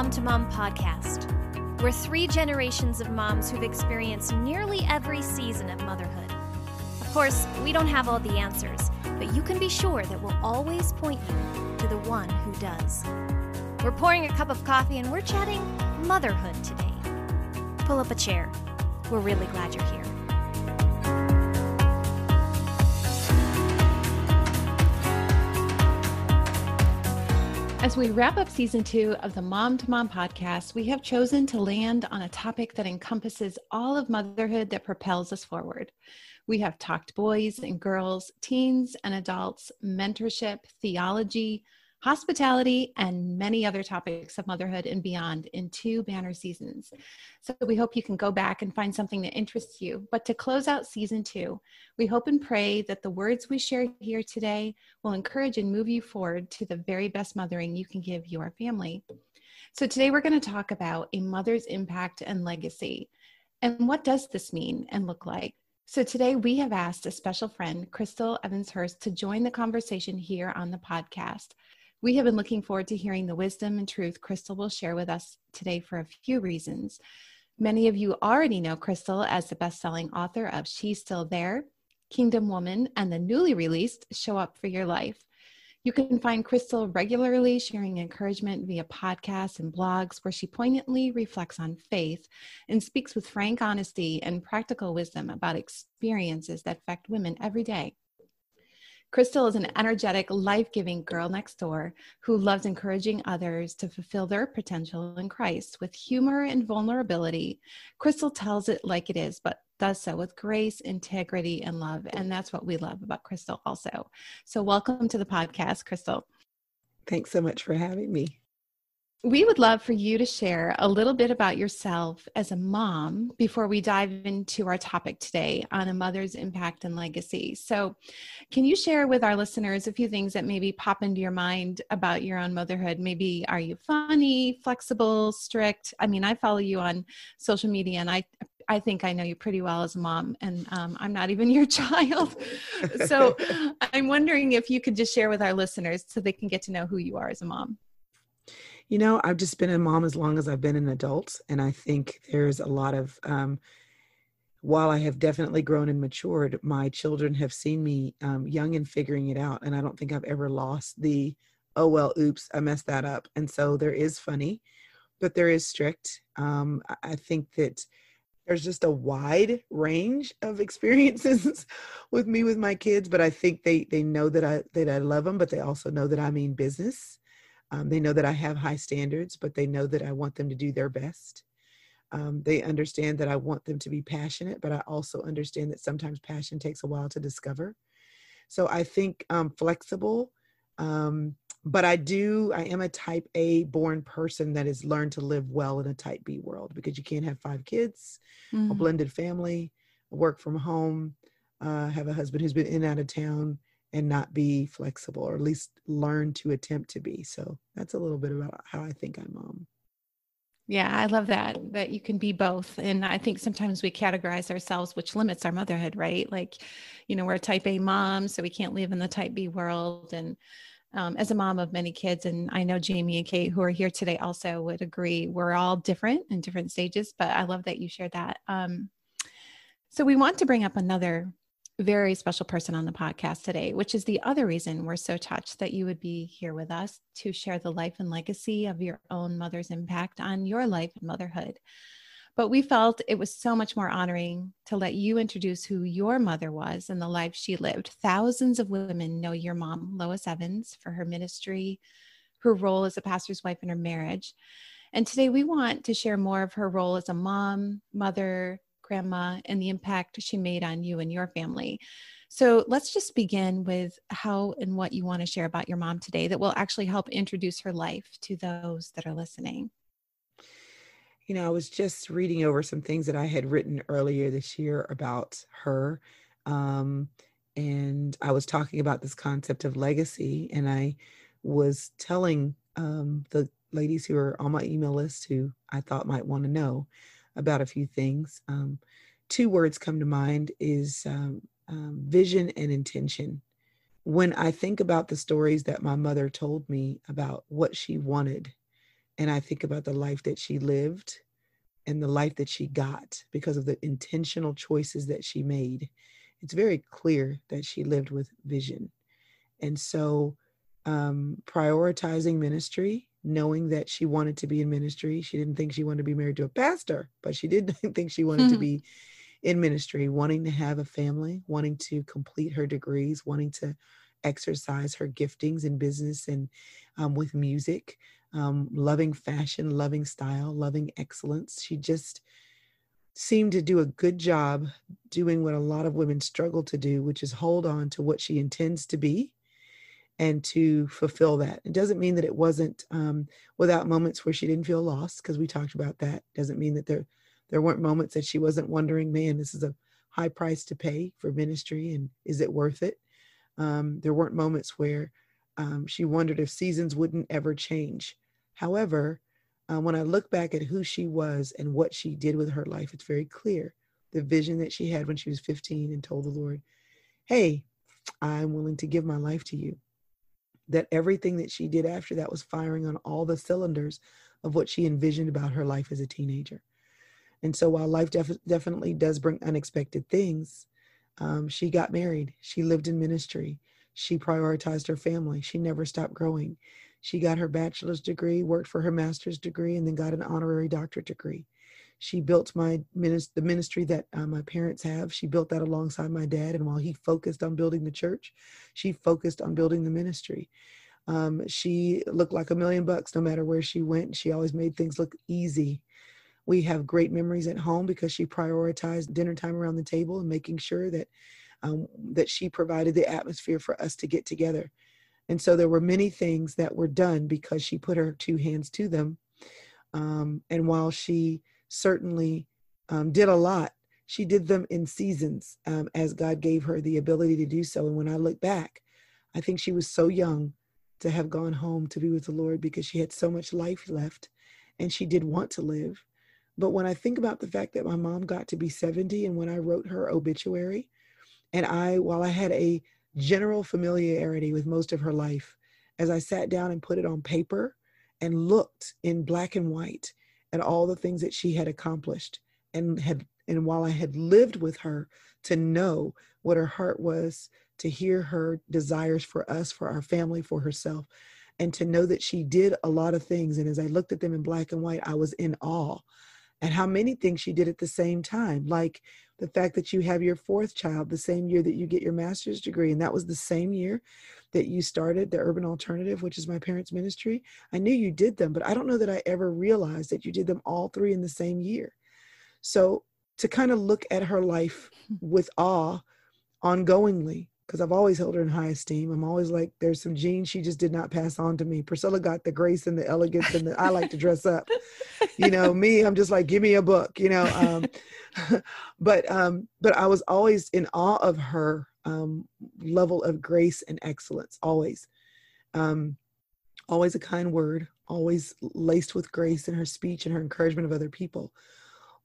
Mom to Mom podcast. We're three generations of moms who've experienced nearly every season of motherhood. Of course, we don't have all the answers, but you can be sure that we'll always point you to the one who does. We're pouring a cup of coffee and we're chatting motherhood today. Pull up a chair. We're really glad you're here. As we wrap up season two of the Mom to Mom podcast, we have chosen to land on a topic that encompasses all of motherhood that propels us forward. We have talked boys and girls, teens and adults, mentorship, theology, hospitality, and many other topics of motherhood and beyond in two banner seasons. So we hope you can go back and find something that interests you. But to close out season two, we hope and pray that the words we share here today will encourage and move you forward to the very best mothering you can give your family. So today we're going to talk about a mother's impact and legacy. And what does this mean and look like? So today we have asked a special friend, Crystal Evans Hurst, to join the conversation here on the podcast. We have been looking forward to hearing the wisdom and truth Crystal will share with us today for a few reasons. Many of you already know Crystal as the best selling author of She's Still There, Kingdom Woman, and the newly released Show Up for Your Life. You can find Crystal regularly sharing encouragement via podcasts and blogs where she poignantly reflects on faith and speaks with frank honesty and practical wisdom about experiences that affect women every day. Crystal is an energetic, life giving girl next door who loves encouraging others to fulfill their potential in Christ with humor and vulnerability. Crystal tells it like it is, but does so with grace, integrity, and love. And that's what we love about Crystal, also. So, welcome to the podcast, Crystal. Thanks so much for having me. We would love for you to share a little bit about yourself as a mom before we dive into our topic today on a mother's impact and legacy. So, can you share with our listeners a few things that maybe pop into your mind about your own motherhood? Maybe are you funny, flexible, strict? I mean, I follow you on social media and I I think I know you pretty well as a mom, and um, I'm not even your child. so I'm wondering if you could just share with our listeners so they can get to know who you are as a mom. You know, I've just been a mom as long as I've been an adult. And I think there's a lot of, um, while I have definitely grown and matured, my children have seen me um, young and figuring it out. And I don't think I've ever lost the, oh, well, oops, I messed that up. And so there is funny, but there is strict. Um, I think that there's just a wide range of experiences with me with my kids but i think they they know that i that i love them but they also know that i mean business um, they know that I have high standards, but they know that I want them to do their best. Um, they understand that I want them to be passionate, but I also understand that sometimes passion takes a while to discover. So I think um, flexible, um, but I do, I am a type A born person that has learned to live well in a type B world because you can't have five kids, mm-hmm. a blended family, work from home, uh, have a husband who's been in and out of town and not be flexible or at least learn to attempt to be. So that's a little bit about how i think i'm mom yeah i love that that you can be both and i think sometimes we categorize ourselves which limits our motherhood right? Like you know we're a type a mom so we can't live in the type b world and um, as a mom of many kids and i know jamie and kate who are here today also would agree we're all different in different stages but i love that you shared that. Um, so we want to bring up another very special person on the podcast today, which is the other reason we're so touched that you would be here with us to share the life and legacy of your own mother's impact on your life and motherhood. But we felt it was so much more honoring to let you introduce who your mother was and the life she lived. Thousands of women know your mom, Lois Evans, for her ministry, her role as a pastor's wife in her marriage. And today we want to share more of her role as a mom, mother, grandma and the impact she made on you and your family. So let's just begin with how and what you want to share about your mom today that will actually help introduce her life to those that are listening. You know, I was just reading over some things that I had written earlier this year about her. Um, and I was talking about this concept of legacy, and I was telling um, the ladies who are on my email list who I thought might want to know about a few things. Um, two words come to mind is um, um, vision and intention. When I think about the stories that my mother told me about what she wanted and I think about the life that she lived and the life that she got because of the intentional choices that she made, it's very clear that she lived with vision. And so, um, prioritizing ministry, knowing that she wanted to be in ministry, she didn't think she wanted to be married to a pastor, but she didn't think she wanted to be in ministry, wanting to have a family, wanting to complete her degrees, wanting to exercise her giftings in business and um, with music, um, loving fashion, loving style, loving excellence. She just seemed to do a good job doing what a lot of women struggle to do, which is hold on to what she intends to be and to fulfill that. It doesn't mean that it wasn't um, without moments where she didn't feel lost, because we talked about that. It Doesn't mean that there there weren't moments that she wasn't wondering, man, this is a high price to pay for ministry, and is it worth it? Um, there weren't moments where um, she wondered if seasons wouldn't ever change. However, uh, when I look back at who she was and what she did with her life, it's very clear the vision that she had when she was 15 and told the Lord, Hey, I'm willing to give my life to you. That everything that she did after that was firing on all the cylinders of what she envisioned about her life as a teenager. And so while life def- definitely does bring unexpected things, um, she got married, she lived in ministry, she prioritized her family, she never stopped growing. She got her bachelor's degree, worked for her master's degree, and then got an honorary doctorate degree. She built my ministry, the ministry that uh, my parents have. She built that alongside my dad. And while he focused on building the church, she focused on building the ministry. Um, she looked like a million bucks no matter where she went. She always made things look easy. We have great memories at home because she prioritized dinner time around the table and making sure that um, that she provided the atmosphere for us to get together. And so there were many things that were done because she put her two hands to them. Um, and while she certainly um, did a lot, she did them in seasons um, as God gave her the ability to do so. And when I look back, I think she was so young to have gone home to be with the Lord because she had so much life left and she did want to live. But when I think about the fact that my mom got to be 70 and when I wrote her obituary, and I, while I had a general familiarity with most of her life as I sat down and put it on paper and looked in black and white at all the things that she had accomplished and had and while I had lived with her to know what her heart was to hear her desires for us for our family for herself and to know that she did a lot of things. And as I looked at them in black and white I was in awe at how many things she did at the same time like the fact that you have your fourth child the same year that you get your master's degree and that was the same year that you started the urban alternative which is my parents ministry. I knew you did them but i don't know that i ever realized that you did them all three in the same year. So to kind of look at her life with awe ongoingly because I've always held her in high esteem. I'm always like, there's some genes she just did not pass on to me. Priscilla got the grace and the elegance, and the, I like to dress up. You know, me, I'm just like, give me a book. You know, um, but um, but I was always in awe of her um, level of grace and excellence. Always, um, always a kind word, always laced with grace in her speech and her encouragement of other people.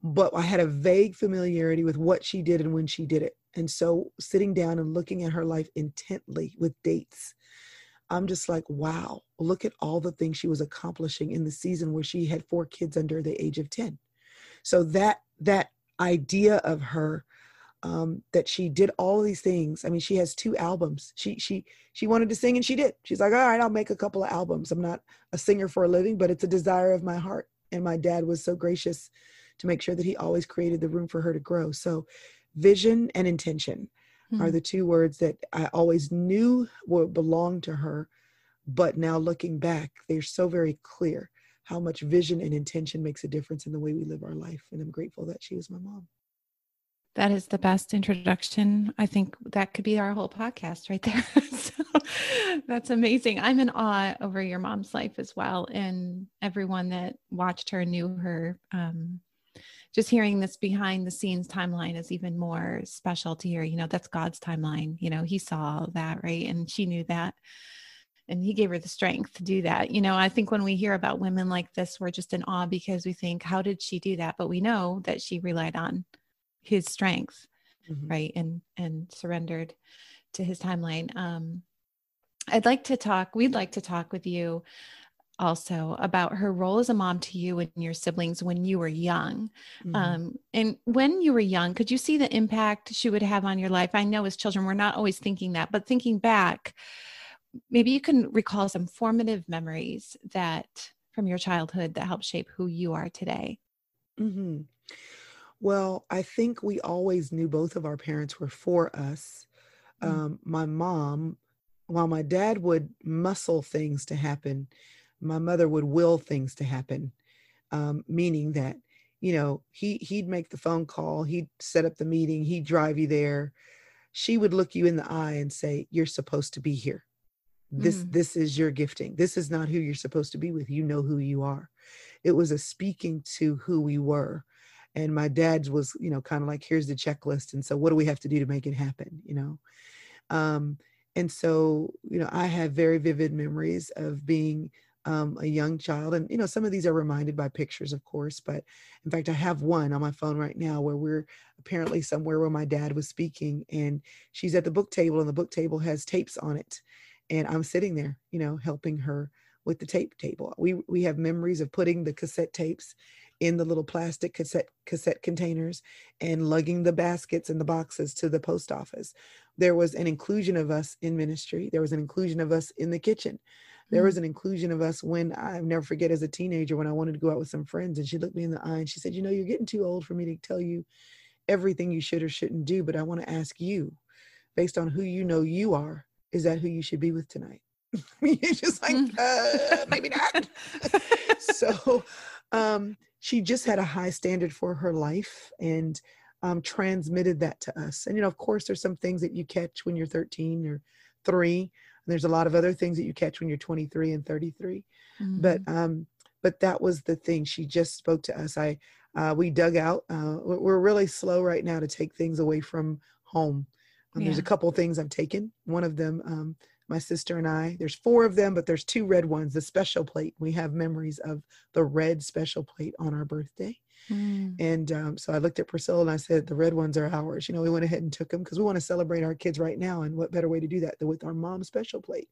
But I had a vague familiarity with what she did and when she did it and so sitting down and looking at her life intently with dates, I'm just like, wow, look at all the things she was accomplishing in the season where she had four kids under the age of 10. So that that idea of her um, that she did all these things. I mean, she has two albums. She she she wanted to sing and she did. She's like, all right, I'll make a couple of albums. I'm not a singer for a living, but it's a desire of my heart. And my dad was so gracious to make sure that he always created the room for her to grow. So vision and intention mm-hmm. are the two words that I always knew would belong to her. But now looking back, they're so very clear how much vision and intention makes a difference in the way we live our life. And I'm grateful that she was my mom. That is the best introduction. I think that could be our whole podcast right there. so that's amazing. I'm in awe over your mom's life as well. And everyone that watched her knew her um, just hearing this behind the scenes timeline is even more special to hear. You know, that's God's timeline. You know, He saw that, right? And she knew that. And He gave her the strength to do that. You know, I think when we hear about women like this, we're just in awe because we think, how did she do that? But we know that she relied on His strength, mm-hmm. right? And and surrendered to His timeline. Um, I'd like to talk, we'd like to talk with you also about her role as a mom to you and your siblings when you were young. Mm-hmm. Um, and when you were young, could you see the impact she would have on your life? I know as children, we're not always thinking that, but thinking back, maybe you can recall some formative memories that from your childhood that helped shape who you are today. Mm-hmm. Well, I think we always knew both of our parents were for us. Mm-hmm. Um, my mom, while my dad would muscle things to happen, my mother would will things to happen, um, meaning that you know he he'd make the phone call, he'd set up the meeting, he'd drive you there. She would look you in the eye and say, "You're supposed to be here. This mm. this is your gifting. This is not who you're supposed to be with. You know who you are." It was a speaking to who we were and my dad's was you know kind of like here's the checklist and so what do we have to do to make it happen you know um, and so you know i have very vivid memories of being um, a young child and you know some of these are reminded by pictures of course but in fact i have one on my phone right now where we're apparently somewhere where my dad was speaking and she's at the book table and the book table has tapes on it and i'm sitting there you know helping her with the tape table we we have memories of putting the cassette tapes in the little plastic cassette cassette containers and lugging the baskets and the boxes to the post office. There was an inclusion of us in ministry. There was an inclusion of us in the kitchen. There was mm. an inclusion of us when I never forget as a teenager when I wanted to go out with some friends and she looked me in the eye and she said, "You know, you're getting too old for me to tell you everything you should or shouldn't do, but I want to ask you, based on who you know you are, is that who you should be with tonight?" You're just like, mm. uh, maybe not. so um, she just had a high standard for her life and um, transmitted that to us. And, you know, of course, there's some things that you catch when you're 13 or three. And there's a lot of other things that you catch when you're 23 and 33. Mm-hmm. But, um, but that was the thing. She just spoke to us. I, uh, we dug out. Uh, we're really slow right now to take things away from home. Um, yeah. There's a couple things I've taken. One of them, um, my sister and I. There's four of them, but there's two red ones, the special plate. We have memories of the red special plate on our birthday. Mm. And um, so I looked at Priscilla and I said, the red ones are ours. You know, we went ahead and took them because we want to celebrate our kids right now. And what better way to do that than with our mom's special plate?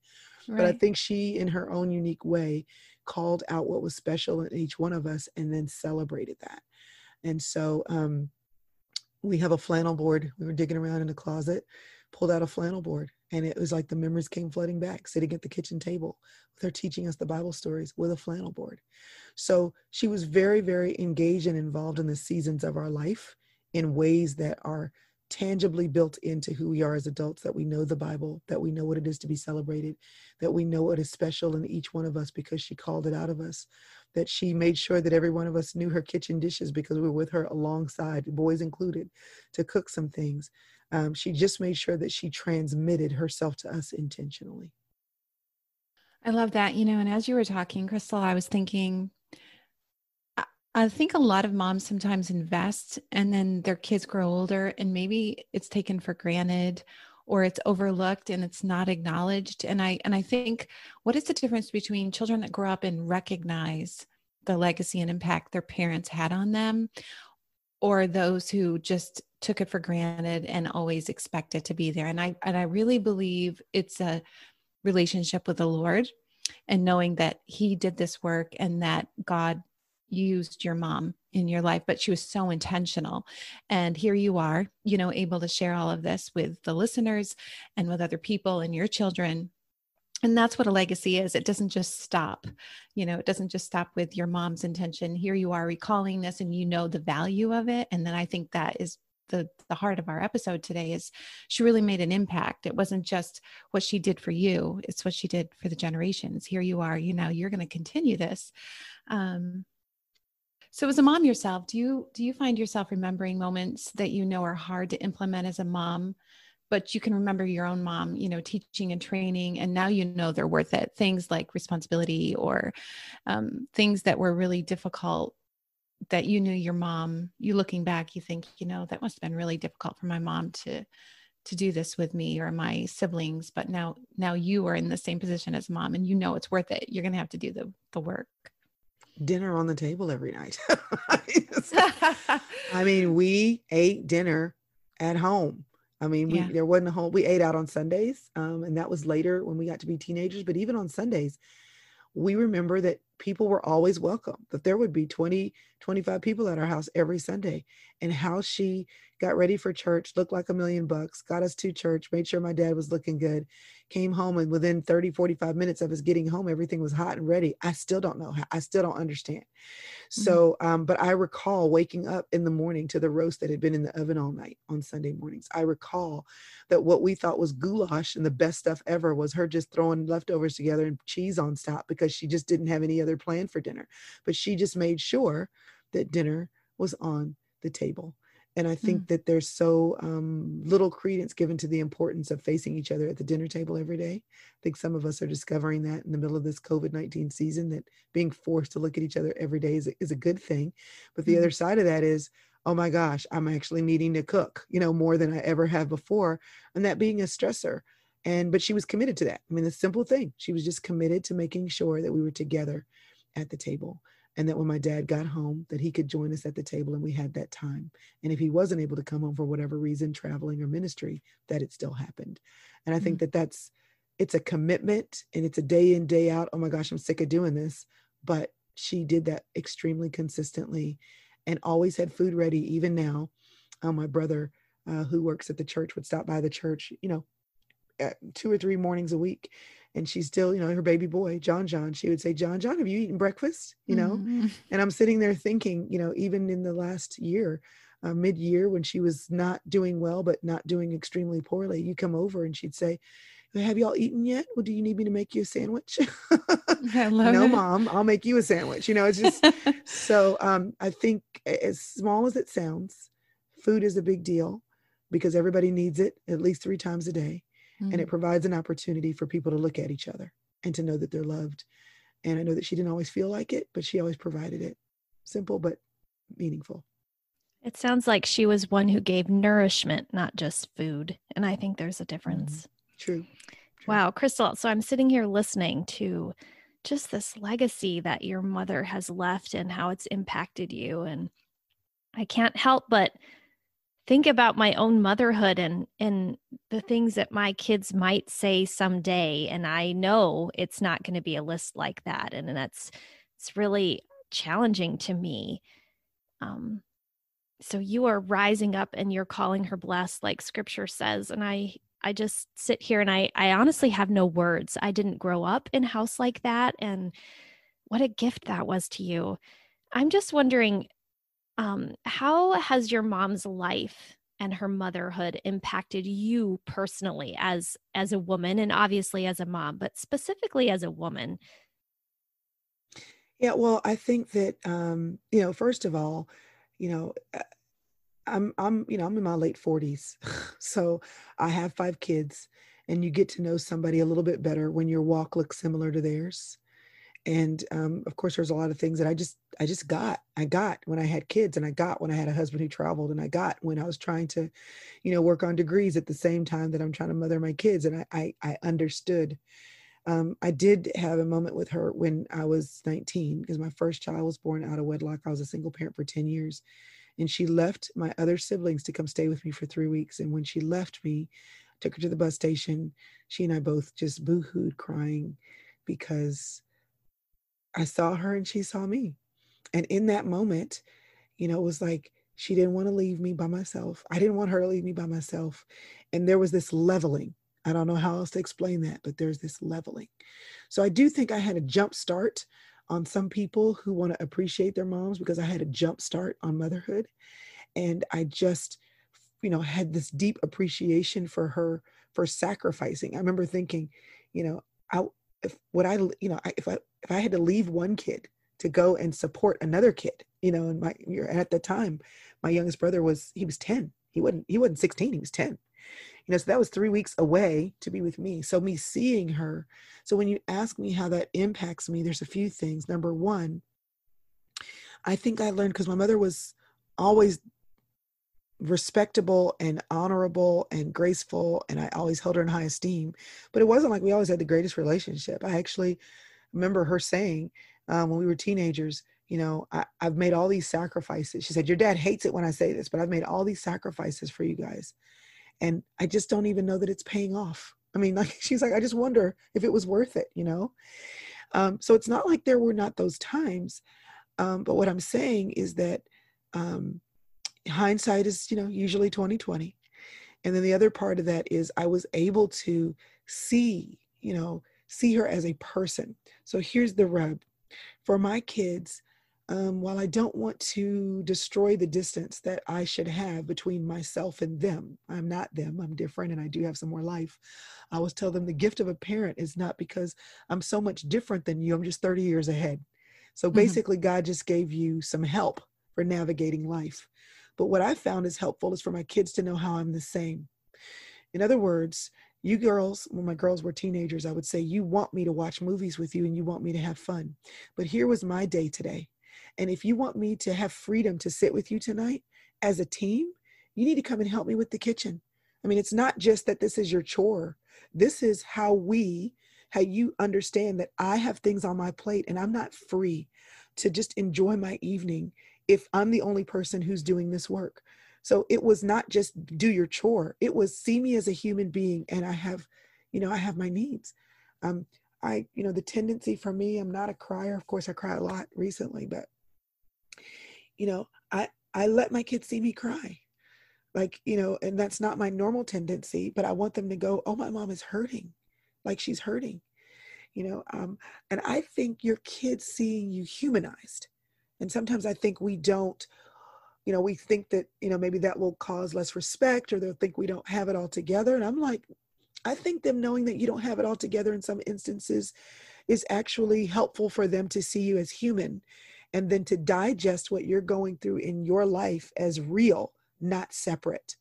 Right. But I think she, in her own unique way, called out what was special in each one of us and then celebrated that. And so um, we have a flannel board. We were digging around in the closet, pulled out a flannel board and it was like the memories came flooding back, sitting at the kitchen table with her teaching us the Bible stories with a flannel board. So she was very, very engaged and involved in the seasons of our life in ways that are tangibly built into who we are as adults that we know the Bible, that we know what it is to be celebrated, that we know what is special in each one of us because she called it out of us, that she made sure that every one of us knew her kitchen dishes because we were with her alongside, boys included, to cook some things um, she just made sure that she transmitted herself to us intentionally. I love that. You know, and as you were talking, Crystal, I was thinking, I think a lot of moms sometimes invest and then their kids grow older and maybe it's taken for granted or it's overlooked and it's not acknowledged and i and i think what is the difference between children that grow up and recognize the legacy and impact their parents had on them or those who just took it for granted and always expect it to be there. And i and i really believe it's a relationship with the lord and knowing that he did this work and that god used your mom in your life but she was so intentional. And here you are you know able to share all of this with the listeners and with other people and your children and that's what a legacy is. It doesn't just stop you know it doesn't just stop with your mom's intention. Here you are recalling this and you know the value of it. And then i think that is the the heart of our episode today is she really made an impact. It wasn't just what she did for you it's what she did for the generations. Here you are you know you're going to continue this. Um so as a mom yourself do you do you find yourself remembering moments that you know are hard to implement as a mom but you can remember your own mom, you know, teaching and training, and now you know they're worth it. Things like responsibility or um, things that were really difficult that you knew your mom. You looking back, you think, you know, that must have been really difficult for my mom to to do this with me or my siblings but now now you are in the same position as mom and you know it's worth it you're going to have to do the the work dinner on the table every night i mean we ate dinner at home I mean, we, yeah. there wasn't a whole, We ate out on Sundays, um, and that was later when we got to be teenagers. But even on Sundays, we remember that people were always welcome, that there would be 20, 25 people at our house every Sunday. And how she got ready for church, looked like a million bucks, got us to church, made sure my dad was looking good, came home, and within 30, 45 minutes of us getting home, everything was hot and ready. I still don't know I still don't understand. Mm-hmm. So, um, but I recall waking up in the morning to the roast that had been in the oven all night on Sunday mornings. I recall that what we thought was goulash and the best stuff ever was her just throwing leftovers together and cheese on top because she just didn't have any other plan for dinner. But she just made sure that dinner was on the table. And I think mm. that there's so um, little credence given to the importance of facing each other at the dinner table every day. I think some of us are discovering that in the middle of this COVID 19 season, that being forced to look at each other every day is, is a good thing. But the mm. other side of that is, oh my gosh, I'm actually needing to cook, you know, more than I ever have before. And that being a stressor. And, but she was committed to that. I mean, the simple thing, she was just committed to making sure that we were together at the table and that when my dad got home that he could join us at the table and we had that time and if he wasn't able to come home for whatever reason traveling or ministry that it still happened and i think mm-hmm. that that's it's a commitment and it's a day in day out oh my gosh i'm sick of doing this but she did that extremely consistently and always had food ready even now um, my brother uh, who works at the church would stop by the church you know two or three mornings a week and she's still, you know, her baby boy, John John, she would say, John John, have you eaten breakfast? You know, mm-hmm. and I'm sitting there thinking, you know, even in the last year, uh, mid year when she was not doing well, but not doing extremely poorly, you come over and she'd say, have y'all eaten yet? Well, do you need me to make you a sandwich? no, it. mom, I'll make you a sandwich. You know, it's just so um, I think as small as it sounds, food is a big deal because everybody needs it at least three times a day mm-hmm. and it mm. provides an opportunity for people to look at each other and to know that they're loved. And I know that she didn't always feel like it, but she always provided it. Simple but meaningful. It sounds like she was one who gave nourishment, not just food. And I think there's a difference. Mm-hmm. True. True. Wow, Crystal. So I'm sitting here listening to just this legacy that your mother has left and how it's impacted you. And I can't help but think about my own motherhood and and the things that my kids might say someday and i know it's not going to be a list like that and, and that's it's really challenging to me. Um so you are rising up and you're calling her blessed like scripture says and i i just sit here and i i honestly have no words. I didn't grow up in house like that and what a gift that was to you. I'm just wondering um, how has your mom's life and her motherhood impacted you personally as as a woman and obviously as a mom but specifically as a woman? Yeah well i think that um you know first of all you know uh, i'm i'm you know i'm in my late 40s so i have five kids and you get to know somebody a little bit better when your walk looks similar to theirs and um, of course there's a lot of things that i just i just got i got when i had kids and i got when i had a husband who traveled and i got when i was trying to you know work on degrees at the same time that i'm trying to mother my kids and i i, I understood. Um, i did have a moment with her when i was 19 because my first child was born out of wedlock. I was a single parent for 10 years and she left my other siblings to come stay with me for three weeks and when she left me took her to the bus station she and i both just boohooed crying because I saw her and she saw me. And in that moment, you know, it was like she didn't want to leave me by myself. I didn't want her to leave me by myself. And there was this leveling. I don't know how else to explain that, but there's this leveling. So I do think I had a jump start on some people who want to appreciate their moms because I had a jump start on motherhood. And I just, you know, had this deep appreciation for her for sacrificing. I remember thinking, you know, I if what I, you know, I, if I if I had to leave one kid to go and support another kid, you know, and my at the time, my youngest brother was he was 10. He wasn't he wasn't 16, he was 10. You know, so that was three weeks away to be with me. So me seeing her. So when you ask me how that impacts me, there's a few things. Number one, I think I learned because my mother was always respectable and honorable and graceful and i always held her in high esteem but it wasn't like we always had the greatest relationship i actually remember her saying um, when we were teenagers you know I, i've made all these sacrifices she said your dad hates it when i say this but i've made all these sacrifices for you guys and i just don't even know that it's paying off i mean like she's like i just wonder if it was worth it you know Um, so it's not like there were not those times. Um, but what I'm saying is that um, hindsight is, you know, usually 2020. And then the other part of that is I was able to see, you know, see her as a person. So here's the rub. For my kids, um, while I don't want to destroy the distance that I should have between myself and them, I'm not them, I'm different, and I do have some more life. I always tell them the gift of a parent is not because I'm so much different than you, I'm just 30 years ahead. So mm-hmm. basically, mm-hmm. God just gave you some help for navigating life. But what I found is helpful is for my kids to know how I'm the same. In other words, you girls, when my girls were teenagers, I would say, You want me to watch movies with you and you want me to have fun. But here was my day today. And if you want me to have freedom to sit with you tonight as a team, you need to come and help me with the kitchen. I mean, it's not just that this is your chore. This is how we, how you understand that I have things on my plate and I'm not free to just enjoy my evening if I'm the only person who's doing this work. So it was not just do your chore. It was see me as a human being and I have, you know, I have my needs. Um, I, you know, the tendency for me, I'm not a crier. Of course, I cry a lot recently, but you know, I I let my kids see me cry. Like, you know, and that's not my normal tendency, but I want them to go, "Oh, my mom is hurting." Like she's hurting. You know, um and I think your kids seeing you humanized. And sometimes I think we don't you know, we think that, you know, maybe that will cause less respect or they'll think we don't have it all together. And I'm like, I think them knowing that you don't have it all together in some instances is actually helpful for them to see you as human and then to digest what you're going through in your life as real, not separate.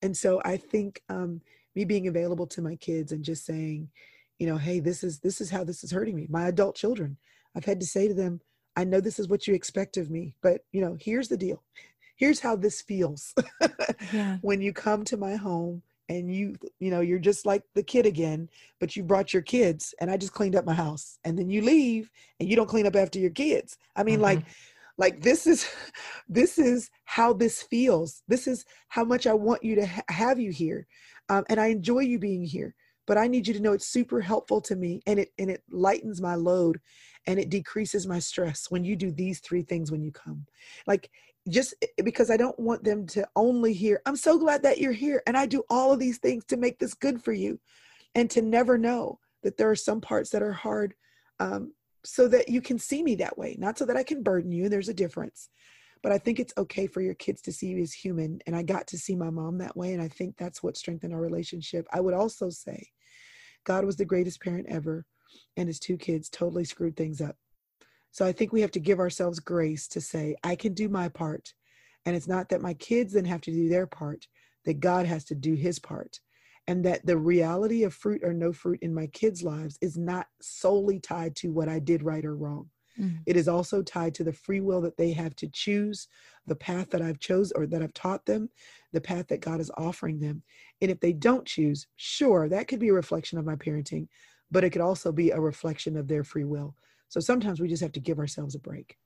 And so I think um, me being available to my kids and just saying, you know, hey, this is this is how this is hurting me. My adult children, I've had to say to them, I know this is what you expect of me, but you know, here's the deal. Here's how this feels yeah. when you come to my home and you you know you're just like the kid again but you brought your kids and i just cleaned up my house and then you leave and you don't clean up after your kids i mean mm-hmm. like like this is this is how this feels this is how much i want you to ha- have you here um, and i enjoy you being here but i need you to know it's super helpful to me and it and it lightens my load and it decreases my stress when you do these three things when you come like just eh, because I don't want them to only hear, I'm so glad that you're here. And I do all of these things to make this good for you. And to never know that there are some parts that are hard um, so that you can see me that way, not so that I can burden you. There's a difference. But I think it's okay for your kids to see you as human. And I got to see my mom that way. And I think that's what strengthened our relationship. I would also say God was the greatest parent ever, and his two kids totally screwed things up. So I think we have to give ourselves grace to say, I can do my part. And it's not that my kids then have to do their part, that God has to do his part. And that the reality of fruit or no fruit in my kids' lives is not solely tied to what I did right or wrong. Mm-hmm. It is also tied to the free will that they have to choose the path that I've chose or that I've taught them, the path that God is offering them. And if they don't choose, sure, that could be a reflection of my parenting, but it could also be a reflection of their free will. So sometimes we just have to give ourselves a break.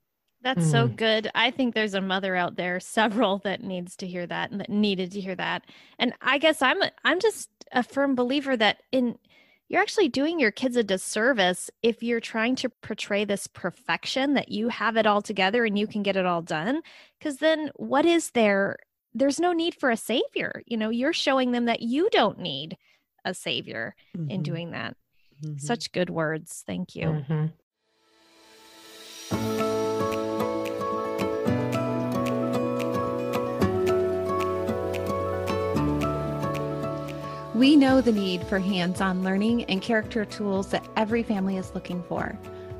That's mm. so good. I think there's a mother out there, several that needs to hear that and that needed to hear that. And I guess I'm I'm just a firm believer that in you're actually doing your kids a disservice if you're trying to portray this perfection that you have it all together and you can get it all done because then what is there there's no need for a savior you know you're showing them that you don't need a savior mm-hmm. in doing that mm-hmm. such good words thank you mm-hmm. We know the need for hands on learning and character tools that every family is looking for.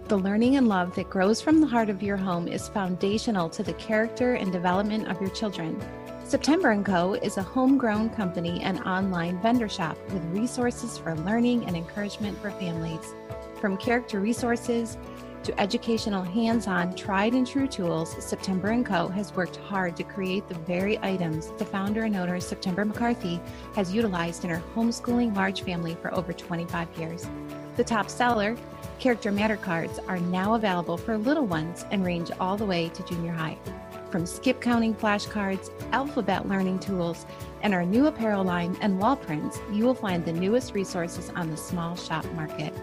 The learning and love that grows from the heart of your home is foundational to the character and development of your children. September & Co. is a homegrown company and online vendor shop with resources for learning and encouragement for families. From character resources to educational hands-on tried and true tools, September & Co. has worked hard to create the very items the founder and owner September McCarthy has utilized in her homeschooling large family for over 25 years. The top seller, Character Matter cards, are now available for little ones and range all the way to junior high. From skip counting flashcards, alphabet learning tools, and our new apparel line and wall prints, you will find the newest resources on the small shop market.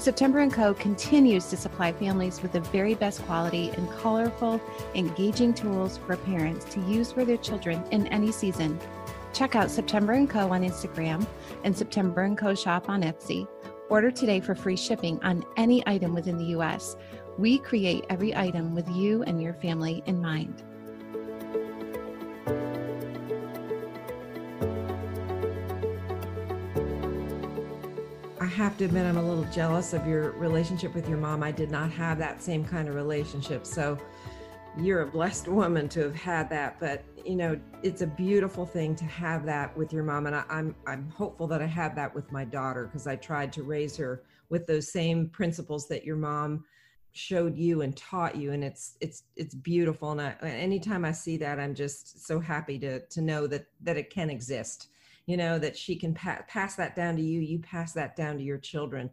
September & Co. continues to supply families with the very best quality and colorful, engaging tools for parents to use for their children in any season. Check out September & Co. on Instagram and September & Co. shop on Etsy. Order today for free shipping on any item within the U.S. We create every item with you and your family in mind. Have to admit, I'm a little jealous of your relationship with your mom. I did not have that same kind of relationship. So you're a blessed woman to have had that. But, you know, it's a beautiful thing to have that with your mom. And I, I'm, I'm hopeful that I have that with my daughter because I tried to raise her with those same principles that your mom showed you and taught you and it's it's it's beautiful and I, anytime i see that i'm just so happy to to know that that it can exist you know that she can pa- pass that down to you you pass that down to your children.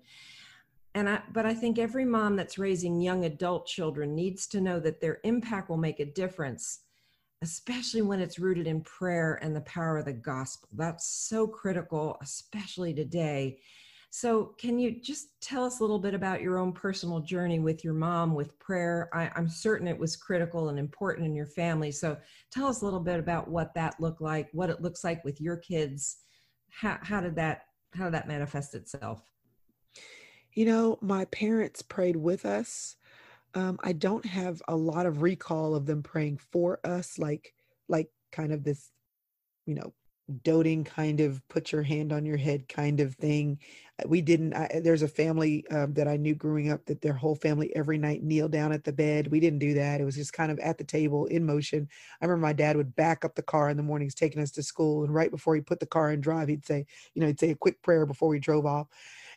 And i but i think every mom that's raising young adult children needs to know that their impact will make a difference especially when it's rooted in prayer and the power of the gospel. That's so critical especially today so, can you just tell us a little bit about your own personal journey with your mom with prayer? I, am certain it was critical and important in your family. So, tell us a little bit about what that looked like, what it looks like with your kids. How, how did that how did that manifest itself? You know, my parents prayed with us. Um, I don't have a lot of recall of them praying for us, like like kind of this, you know, doting kind of put your hand on your head kind of thing. Uh, we didn't I, there's a family um, that i knew growing up that their whole family every night kneel down at the bed. We didn't do that. It was just kind of at the table in motion. I remember my dad would back up the car in the mornings taking us to school and right before he put the car in drive he'd say you know he'd say a quick prayer before we drove off.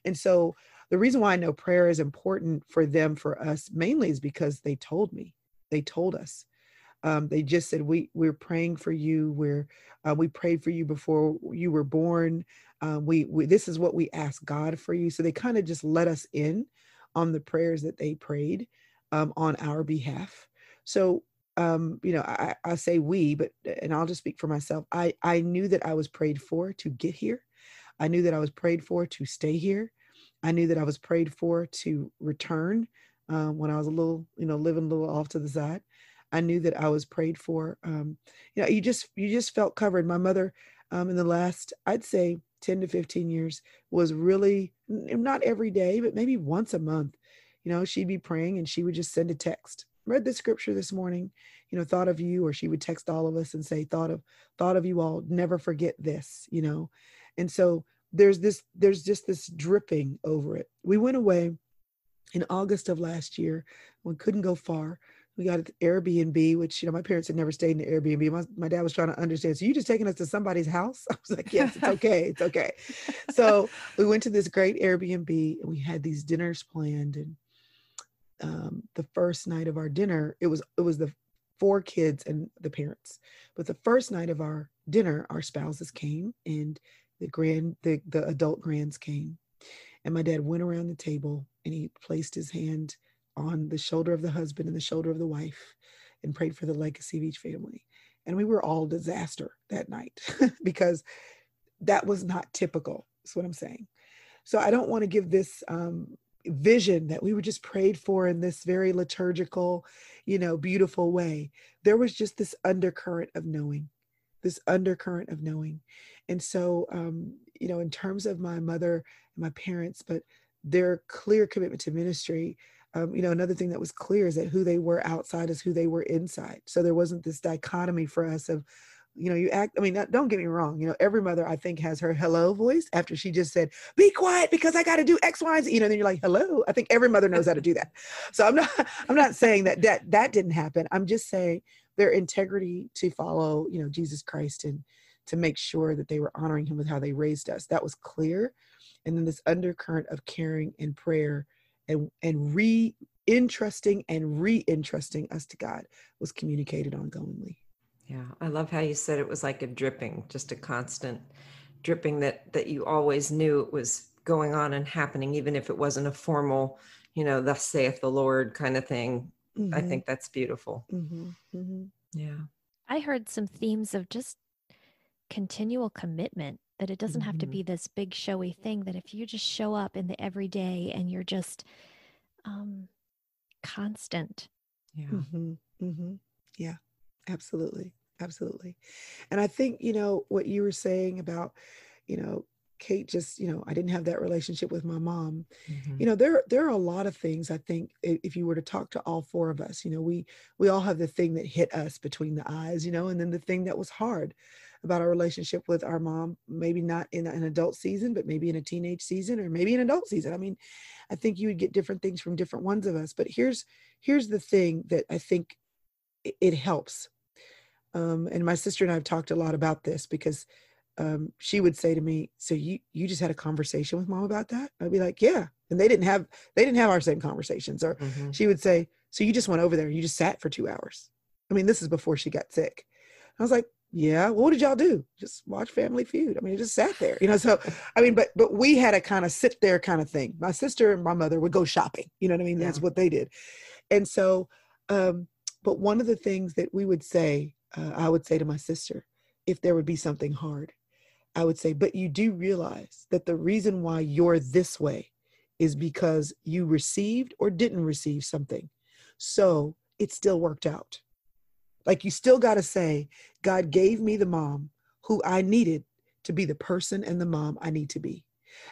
And so the reason why i know prayer is important for them for us mainly is because they told me. They told us um, they just said we we're praying for you we're uh, we prayed for you before you were born um, we, we this is what we ask god for you. So they kind of just let us in on the prayers that they prayed um, on our behalf. So um, you know I, I say we but and i'll just speak for myself. I i knew that i was prayed for to get here. I knew that i was prayed for to stay here. I knew that i was prayed for to return um, when i was a little you know living a little off to the side I knew that I was prayed for. Um, you know, you just you just felt covered. My mother, um, in the last, I'd say, ten to fifteen years, was really not every day, but maybe once a month. You know, she'd be praying and she would just send a text. Read the scripture this morning. You know, thought of you, or she would text all of us and say, "Thought of thought of you all. Never forget this." You know, and so there's this there's just this dripping over it. We went away in August of last year. We couldn't go far we got an Airbnb, which you know my parents had never stayed in the Airbnb. My, my dad was trying to understand. So you just taking us to somebody's house? I was like, yes, it's okay, it's okay. so we went to this great Airbnb and we had these dinners planned. And um, the first night of our dinner, it was it was the four kids and the parents. But the first night of our dinner, our spouses came and the grand the the adult grands came, and my dad went around the table and he placed his hand on the shoulder of the husband and the shoulder of the wife and prayed for the legacy of each family. And we were all disaster that night because that was not typical. That's what I'm saying. So I don't want to give this um, vision that we were just prayed for in this very liturgical, you know, beautiful way. There was just this undercurrent of knowing, this undercurrent of knowing. And so, um, you know, in terms of my mother and my parents, but their clear commitment to ministry, um, you know, another thing that was clear is that who they were outside is who they were inside. So there wasn't this dichotomy for us of, you know, you act, I mean, don't get me wrong, you know, every mother I think has her hello voice after she just said, be quiet because I got to do X, Y, and Z, you know, then you're like, hello. I think every mother knows how to do that. So I'm not, I'm not saying that that, that didn't happen. I'm just saying their integrity to follow, you know, Jesus Christ and to make sure that they were honoring him with how they raised us. That was clear. And then this undercurrent of caring and prayer and and re interesting and re-interesting us to God was communicated ongoingly. Yeah, I love how you said it was like a dripping, just a constant dripping that that you always knew it was going on and happening, even if it wasn't a formal, you know, thus saith the Lord kind of thing. Mm-hmm. I think that's beautiful. Mm-hmm. Mm-hmm. Yeah. I heard some themes of just continual commitment that it doesn't have to Mhm. be this big showy thing that if you just show up in the everyday and you're just um constant Yeah. hmm hmm Yeah, absolutely. Absolutely. And I think, you know, what you were saying about, you know, Kate just, you know, I didn't have that relationship with my mom. Mhm. You know, there there are a lot of things I think if you were to talk to all four of us, you know, we we all have the thing that hit us between the eyes, you know, and then the thing that was hard about our relationship with our mom, maybe not in an adult season, but maybe in a teenage season or maybe an adult season. I mean, I think you would get different things from different ones of us. But here's here's the thing that I think it, it helps. Um, and my sister and I have talked a lot about this because um, she would say to me, "So you you just had a conversation with mom about that?" I'd be like, "Yeah," and they didn't have they didn't have our same conversations. Or Mhm. she would say, "So you just went over there? And you just sat for two hours?" I mean, this is before she got sick. I was like, "Yeah." Well, what did y'all do? Just watch Family Feud. I mean, you just sat there, you know. So I mean, but but we had a kind of sit there kind of thing. My sister and my mother would go shopping. You know what I mean? That's what they did. And so, um, but one of the things that we would say, uh, I would say to my sister, if there would be something hard, I would say, but you do realize that the reason why you're this way is because you received or didn't receive something. So it still worked out. Like you still got to say, God gave me the mom who I needed to be the person and the mom I need to be.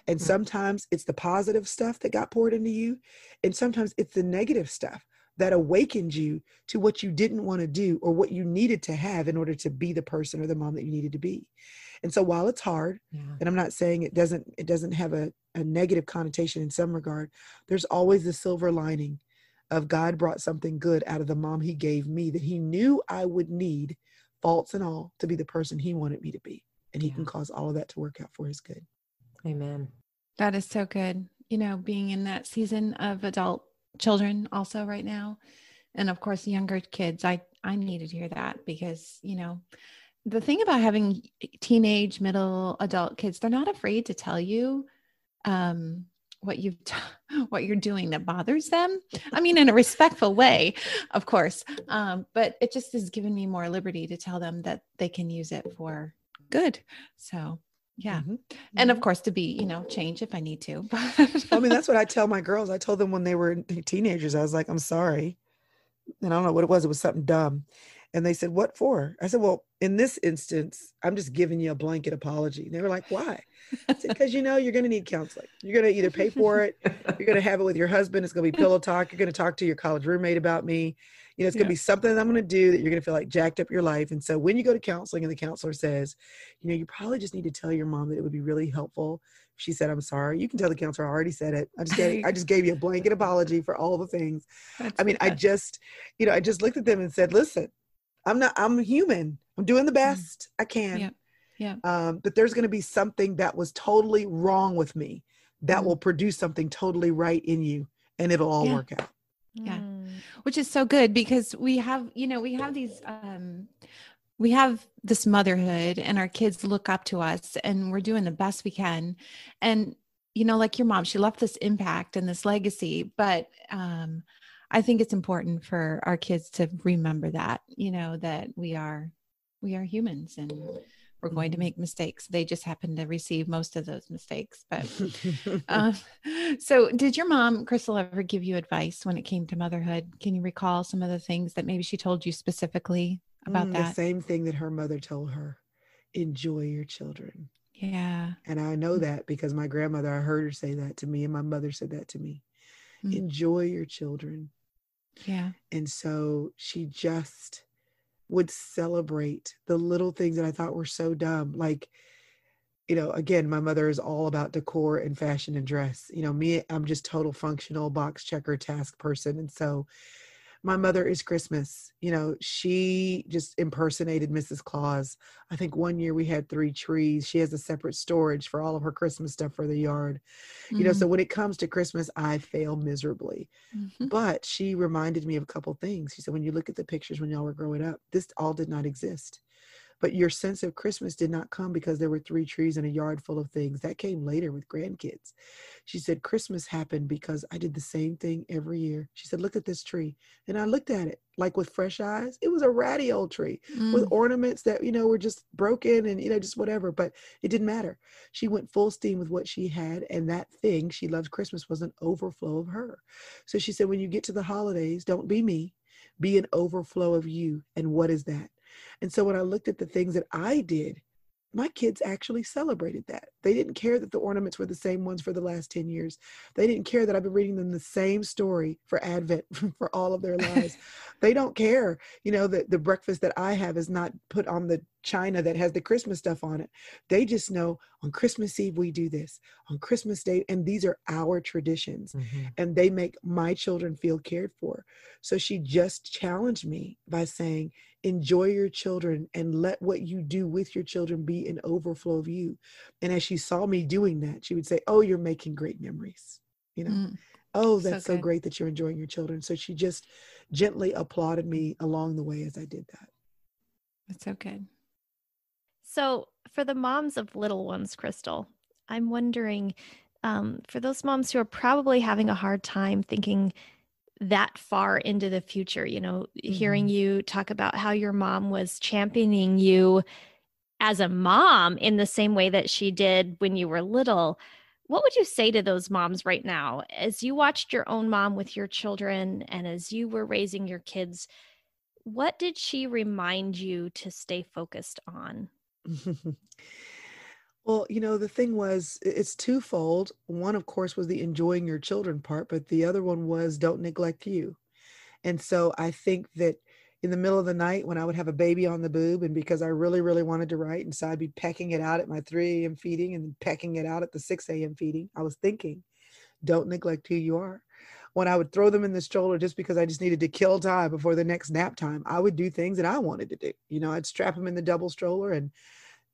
And Mm. sometimes it's the positive stuff that got poured into you, and sometimes it's the negative stuff that awakened you to what you didn't want to do or what you needed to have in order to be the person or the mom that you needed to be. And so while it's hard, Yeah. and I'm not saying it doesn't it doesn't have a, a negative connotation in some regard, there's always the silver lining of God brought something good out of the mom he gave me that he knew I would need, faults and all, to be the person he wanted me to be. And he can cause all of that to work out for his good. Amen. That is so good. You know, being in that season of adult children also right now. And of course, younger kids, I, I needed to hear that because, you know, the thing about having teenage, middle, adult kids, they're not afraid to tell you um, what you've what you're doing that bothers them. I mean, in a respectful way, of course. Um, but it just has given me more liberty to tell them that they can use it for good. So yeah. Mhm. And of course to be, you know, change if I need to. I mean, that's what I tell my girls. I told them when they were teenagers, I was like, I'm sorry. And I don't know what it was. It was something dumb. And they said, What for? I said, Well, in this instance, I'm just giving you a blanket apology. And they were like, Why? I said, Because you know, you're going to need counseling. You're going to either pay for it, you're going to have it with your husband. It's going to be pillow talk. You're going to talk to your college roommate about me. You know, it's going to Yeah. be something that I'm going to do that you're going to feel like jacked up your life. And so when you go to counseling and the counselor says, you know, you probably just need to tell your mom that it would be really helpful. She said, I'm sorry. You can tell the counselor I already said it. I just gave, I just gave you a blanket apology for all the things. That's I mean, I just, you know, I just looked at them and said, listen, I'm not, I'm human. I'm doing the best I can. Yep. Yeah. Um, but there's going to be something that was totally wrong with me that Mhm. will produce something totally right in you and it'll all Yeah. work out. Yeah. Mm. which is so good because we have you know we have these um we have this motherhood and our kids look up to us and we're doing the best we can and you know like your mom she left this impact and this legacy but um i think it's important for our kids to remember that you know that we are we are humans and we're going to Mhm. make mistakes they just happen to receive most of those mistakes but um, so, did your mom, Crystal, ever give you advice when it came to motherhood? Can you recall some of the things that maybe she told you specifically about Mm, The that? same thing that her mother told her enjoy your children. Yeah. And I know Mm. that because my grandmother, I heard her say that to me, and my mother said that to me. Mm. Enjoy your children. Yeah. And so she just would celebrate the little things that I thought were so dumb. Like, you know, again, my mother is all about decor and fashion and dress. You know, me, I'm just total functional box checker task person. And so my mother is Christmas. You know, she just impersonated Mrs. Claus. I think one year we had three trees. She has a separate storage for all of her Christmas stuff for the yard. You know, so when it comes to Christmas, I fail miserably Mhm. but she reminded me of a couple things. She said, when you look at the pictures when y'all were growing up, this all did not exist. But your sense of Christmas did not come because there were three trees and a yard full of things. That came later with grandkids. She said, Christmas happened because I did the same thing every year. She said, Look at this tree. And I looked at it like with fresh eyes. It was a ratty old tree mm. with ornaments that, you know, were just broken and, you know, just whatever. But it didn't matter. She went full steam with what she had. And that thing she loved Christmas was an overflow of her. So she said, When you get to the holidays, don't be me, be an overflow of you. And what is that? And so when I looked at the things that I did, my kids actually celebrated that. They didn't care that the ornaments were the same ones for the last 10 years. They didn't care that I've been reading them the same story for Advent for all of their lives. they don't care, you know, that the breakfast that I have is not put on the china that has the Christmas stuff on it. They just know on Christmas Eve we do this, on Christmas Day, and these are our traditions. Mm-hmm. And they make my children feel cared for. So she just challenged me by saying, enjoy your children and let what you do with your children be an overflow of you. And as she saw me doing that, she would say, Oh, you're making great memories. You know, mm. oh, that's so, so great that you're enjoying your children. So she just gently applauded me along the way as I did that. That's so good. So, for the moms of little ones, Crystal, I'm wondering um, for those moms who are probably having a hard time thinking that far into the future, you know, mm-hmm. hearing you talk about how your mom was championing you as a mom in the same way that she did when you were little. What would you say to those moms right now as you watched your own mom with your children and as you were raising your kids? What did she remind you to stay focused on? well, you know, the thing was, it's twofold. One, of course, was the enjoying your children part, but the other one was don't neglect you. And so I think that in the middle of the night when I would have a baby on the boob, and because I really, really wanted to write, and so I'd be pecking it out at my 3 a.m. feeding and pecking it out at the 6 a.m. feeding, I was thinking, don't neglect who you are. When I would throw them in the stroller just because I just needed to kill time before the next nap time, I would do things that I wanted to do. You know, I'd strap them in the double stroller and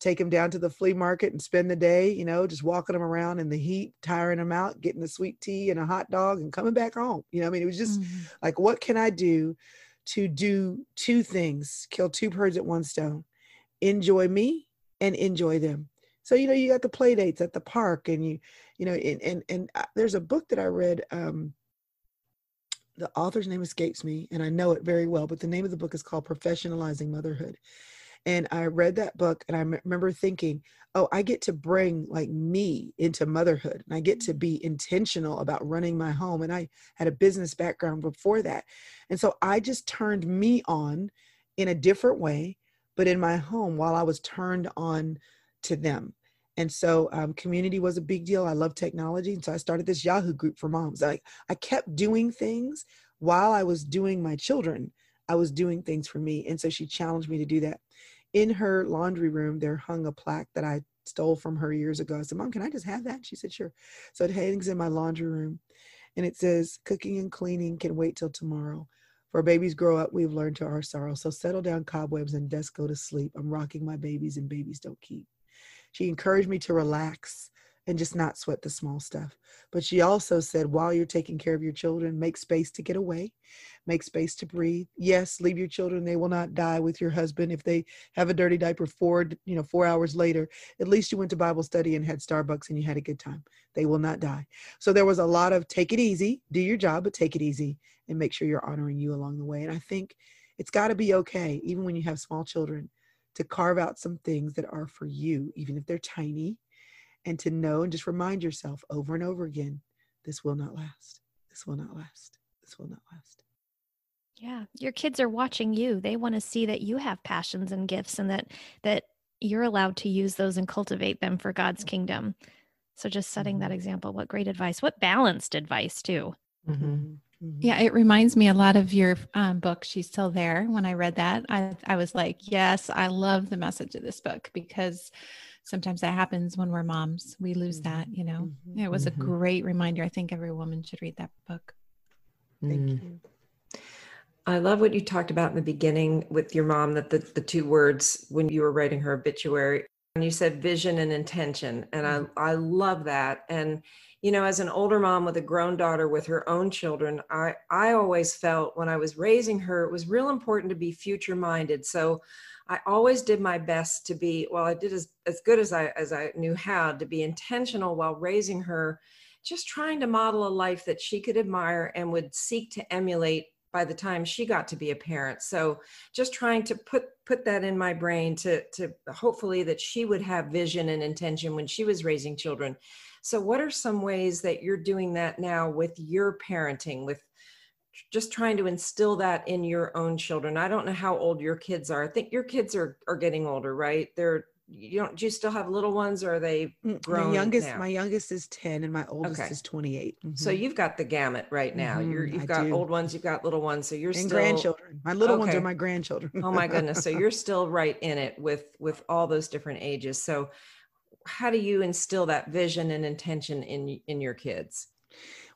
take them down to the flea market and spend the day, you know, just walking them around in the heat, tiring them out, getting a sweet tea and a hot dog and coming back home. You know, I mean, it was just mm-hmm. like, what can I do to do two things, kill two birds at one stone, enjoy me and enjoy them. So, you know, you got the play dates at the park and you, you know, and, and, and uh, there's a book that I read, um, the author's name escapes me and I know it very well, but the name of the book is called Professionalizing Motherhood. And I read that book and I m- remember thinking, oh, I get to bring like me into motherhood and I get to be intentional about running my home. And I had a business background before that. And so I just turned me on in a different way, but in my home while I was turned on to them. And so um, community was a big deal. I love technology. And so I started this Yahoo group for moms. I, I kept doing things while I was doing my children. I was doing things for me. And so she challenged me to do that in her laundry room, there hung a plaque that I stole from her years ago. I said, Mom, can I just have that? She said, Sure. So it hangs in my laundry room. And it says, Cooking and cleaning can wait till tomorrow. For babies grow up, we've learned to our sorrow. So settle down cobwebs and desk go to sleep. I'm rocking my babies and babies don't keep. She encouraged me to relax and just not sweat the small stuff. But she also said, while you're taking care of your children, make space to get away, make space to breathe. Yes, leave your children; they will not die with your husband if they have a dirty diaper four, you know, four hours later. At least you went to Bible study and had Starbucks and you had a good time. They will not die. So there was a lot of take it easy, do your job, but take it easy and make sure you're honoring you along the way. And I think it's got to be okay, even when you have small children, to carve out some things that are for you, even if they're tiny and to know and just remind yourself over and over again this will not last. This will not last. This will not last. Yeah, your kids are watching you. They want to see that you have passions and gifts and that that you're allowed to use those and cultivate them for God's kingdom. So just setting that mm-hmm. example, what great advice. What balanced advice too. Mm-hmm. Yeah, it reminds me a lot of your um, book. She's still there. When I read that, I I was like, yes, I love the message of this book because sometimes that happens when we're moms. We lose mm-hmm. that, you know. Mm-hmm. It was mm-hmm. a great reminder. I think every woman should read that book. Thank mm. you. I love what you talked about in the beginning with your mom that the, the two words when you were writing her obituary And you said vision and intention. And I, I love that. And, you know, as an older mom with a grown daughter with her own children, I, I always felt when I was raising her, it was real important to be future minded. So I always did my best to be, well, I did as, as good as I, as I knew how to be intentional while raising her, just trying to model a life that she could admire and would seek to emulate by the time she got to be a parent. So just trying to put put that in my brain to to hopefully that she would have vision and intention when she was raising children. So what are some ways that you're doing that now with your parenting with just trying to instill that in your own children. I don't know how old your kids are. I think your kids are are getting older right? They're you don't do you still have little ones or are they mm, grown my youngest now? my youngest is 10 and my oldest okay. is 28 mm-hmm. so you've got the gamut right now. Mm-hmm, you're you've I got do. old ones you've got little ones. So you're and still grandchildren. My little okay. ones are my grandchildren. Oh my goodness. So you're still right in it with with all those different ages. So how do you instill that vision and intention in in your kids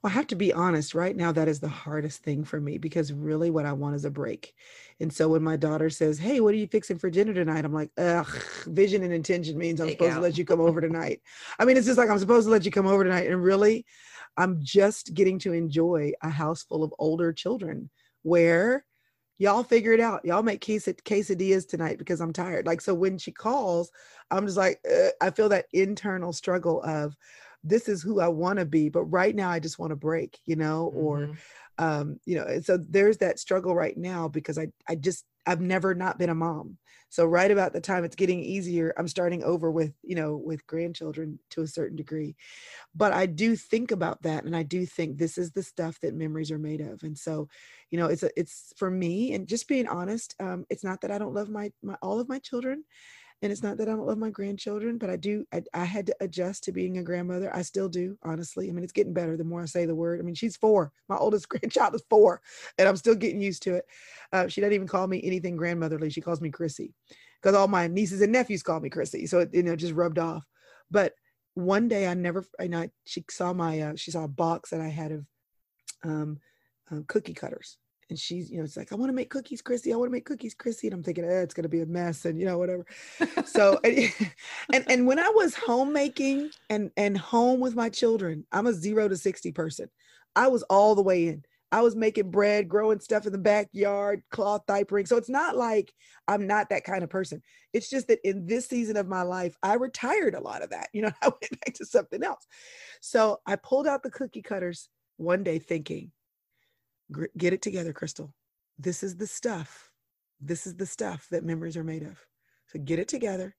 well, I have to be honest, right now, that is the hardest thing for me because really what I want is a break. And so when my daughter says, Hey, what are you fixing for dinner tonight? I'm like, Ugh, vision and intention means I'm supposed to let you come over tonight. I mean, it's just like I'm supposed to let you come over tonight. And really, I'm just getting to enjoy a house full of older children where y'all figure it out. Y'all make quesadillas tonight because I'm tired. Like, so when she calls, I'm just like, uh, I feel that internal struggle of, this is who I want to be, but right now I just want to break, you know, mm-hmm. or um, you know, so there's that struggle right now because I I just I've never not been a mom. So right about the time it's getting easier, I'm starting over with, you know, with grandchildren to a certain degree. But I do think about that and I do think this is the stuff that memories are made of. And so, you know, it's a, it's for me and just being honest, um, it's not that I don't love my, my all of my children and it's not that I don't love my grandchildren, but I do. I, I, had to adjust to being a grandmother. I still do, honestly. I mean, it's getting better the more I say the word. I mean, she's four. My oldest grandchild is four, and I'm still getting used to it. Uh, she doesn't even call me anything grandmotherly. She calls me Chrissy, because all my nieces and nephews call me Chrissy. So it, you know, just rubbed off. But one day, I never. I know she saw my. Uh, she saw a box that I had of um, uh, cookie cutters and she's, you know, it's like, I want to make cookies, Chrissy. I want to make cookies, Chrissy. And I'm thinking, eh, it's going to be a mess and, you know, whatever. so, and, and, and when I was homemaking and, and home with my children, I'm a zero to 60 person. I was all the way in. I was making bread, growing stuff in the backyard, cloth diapering. So it's not like I'm not that kind of person. It's just that in this season of my life, I retired a lot of that. You know, I went back to something else. So I pulled out the cookie cutters one day thinking, get it together, Crystal. This is the stuff. This is the stuff that memories are made of. So get it together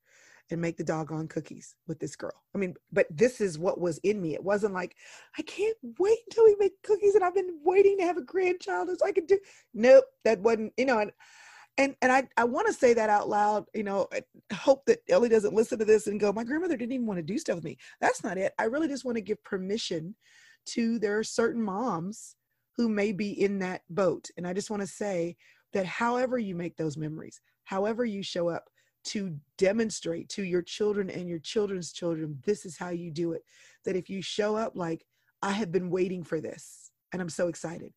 and make the doggone cookies with this girl. I mean, but this is what was in me. It wasn't like, I can't wait until we make cookies and I've been waiting to have a grandchild so I can do. Nope, that wasn't, you know, and and and I, I want to say that out loud, you know, I hope that Ellie doesn't listen to this and go, my grandmother didn't even want to do stuff with me. That's not it. I really just want to give permission to there are certain moms who may be in that boat. And I just want to say that however you make those memories, however you show up to demonstrate to your children and your children's children, this is how you do it. That if you show up like, I have been waiting for this and I'm so excited.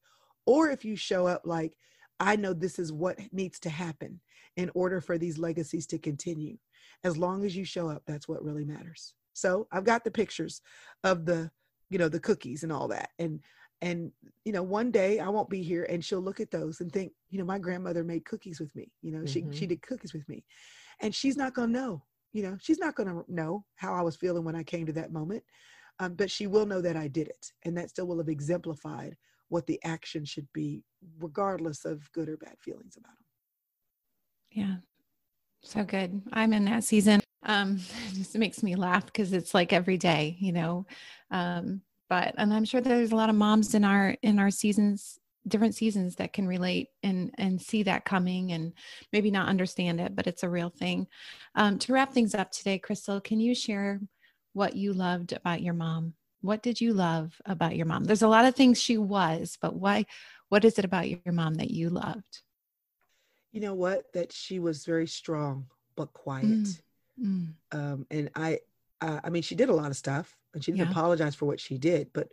Or if you show up like, I know this is what needs to happen in order for these legacies to continue. As long as you show up, that's what really matters. So I've got the pictures of the, you know, the cookies and all that. And and you know one day i won't be here and she'll look at those and think you know my grandmother made cookies with me you know mm-hmm. she she did cookies with me. And she's not going to know you know she's not going to know how i was feeling when i came to that moment um, but she will know that i did it and that still will have exemplified what the action should be regardless of good or bad feelings about them yeah. So good. I'm in that season. Um it just makes me laugh because it's like every day you know um but and i'm sure there's a lot of moms in our in our seasons different seasons that can relate and and see that coming and maybe not understand it but it's a real thing. Um, to wrap things up today crystal can you share what you loved about your mom? What did you love about your mom? There's a lot of things she was but why what is it about your mom that you loved? You know what? That she was very strong but quiet. Mm. Mm. Um, and i uh, i mean she did a lot of stuff and she didn't yeah. apologize for what she did but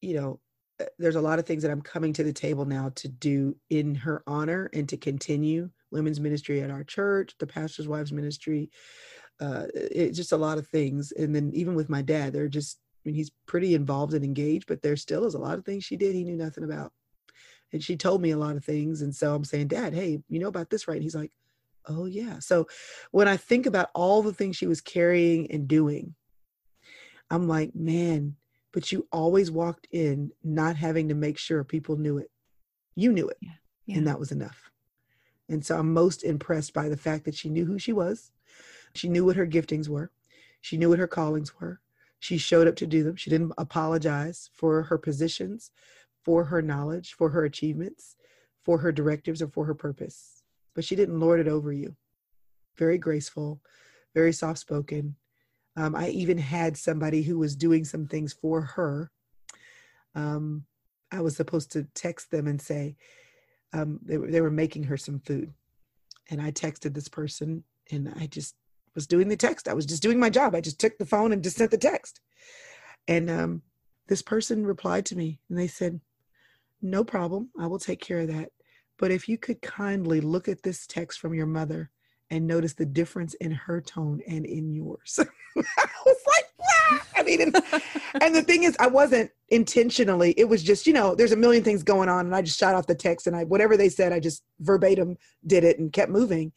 you know uh, there's a lot of things that i'm coming to the table now to do in her honor and to continue women's ministry at our church the pastor's wives ministry uh, it, just a lot of things. And then even with my dad, they're just, I mean, he's pretty involved and engaged, but there still is a lot of things she did he knew nothing about. And she told me a lot of things. And so I'm saying, Dad, hey, you know about this, right? And he's like, Oh, yeah. So when I think about all the things she was carrying and doing, I'm like, man, but you always walked in not having to make sure people knew it. You knew it. Yeah. Yeah. And that was enough. And so I'm most impressed by the fact that she knew who she was. She knew what her giftings were. She knew what her callings were. She showed up to do them. She didn't apologize for her positions, for her knowledge, for her achievements, for her directives, or for her purpose. But she didn't lord it over you. Very graceful, very soft spoken. Um, I even had somebody who was doing some things for her. Um, I was supposed to text them and say, um, they, were, they were making her some food. And I texted this person and I just was doing the text. I was just doing my job. I just took the phone and just sent the text. And um, this person replied to me and they said, No problem. I will take care of that. But if you could kindly look at this text from your mother and notice the difference in her tone and in yours. I was like, I mean, and, and, the thing is, I wasn't intentionally. It was just, you know, there's a million things going on, and I just shot off the text, and I whatever they said, I just verbatim did it and kept moving.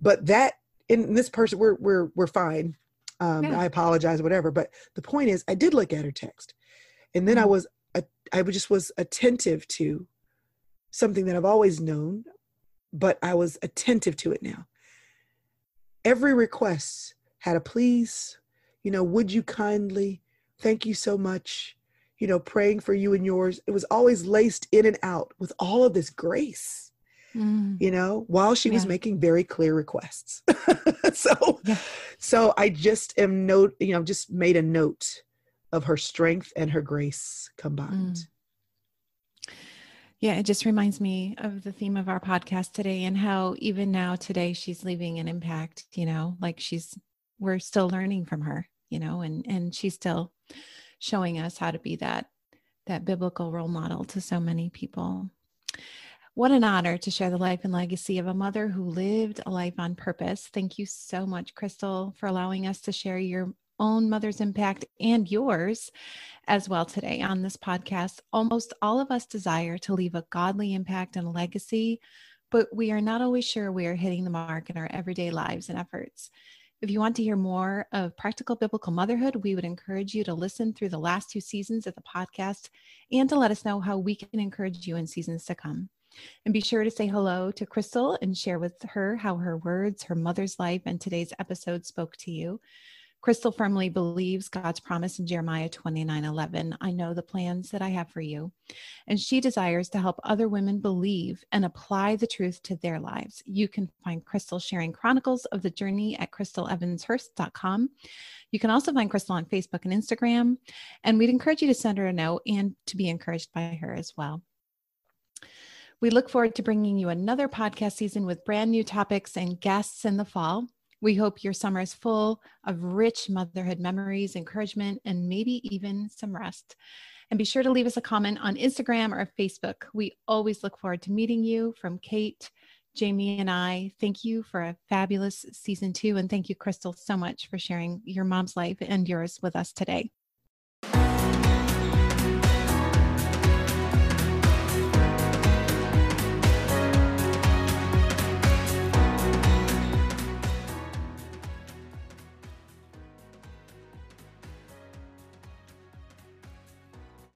But that in this person, we're we're we're fine. Um, yeah. I apologize, whatever. But the point is, I did look at her text, and then mm-hmm. I was I just was attentive to something that I've always known, but I was attentive to it now. Every request had a please, you know, would you kindly, thank you so much, you know, praying for you and yours. It was always laced in and out with all of this grace, mm. you know, while she yeah. was making very clear requests. so, yeah. so I just am note, you know, just made a note of her strength and her grace combined. Mm. Yeah, it just reminds me of the theme of our podcast today and how even now today she's leaving an impact, you know, like she's we're still learning from her, you know, and and she's still showing us how to be that that biblical role model to so many people. What an honor to share the life and legacy of a mother who lived a life on purpose. Thank you so much, Crystal, for allowing us to share your own mother's impact and yours as well today on this podcast. Almost all of us desire to leave a godly impact and legacy, but we are not always sure we are hitting the mark in our everyday lives and efforts. If you want to hear more of practical biblical motherhood, we would encourage you to listen through the last two seasons of the podcast and to let us know how we can encourage you in seasons to come. And be sure to say hello to Crystal and share with her how her words, her mother's life, and today's episode spoke to you. Crystal firmly believes God's promise in Jeremiah 29 11. I know the plans that I have for you. And she desires to help other women believe and apply the truth to their lives. You can find Crystal sharing chronicles of the journey at crystalevanshurst.com. You can also find Crystal on Facebook and Instagram. And we'd encourage you to send her a note and to be encouraged by her as well. We look forward to bringing you another podcast season with brand new topics and guests in the fall. We hope your summer is full of rich motherhood memories, encouragement, and maybe even some rest. And be sure to leave us a comment on Instagram or Facebook. We always look forward to meeting you. From Kate, Jamie, and I, thank you for a fabulous season two. And thank you, Crystal, so much for sharing your mom's life and yours with us today.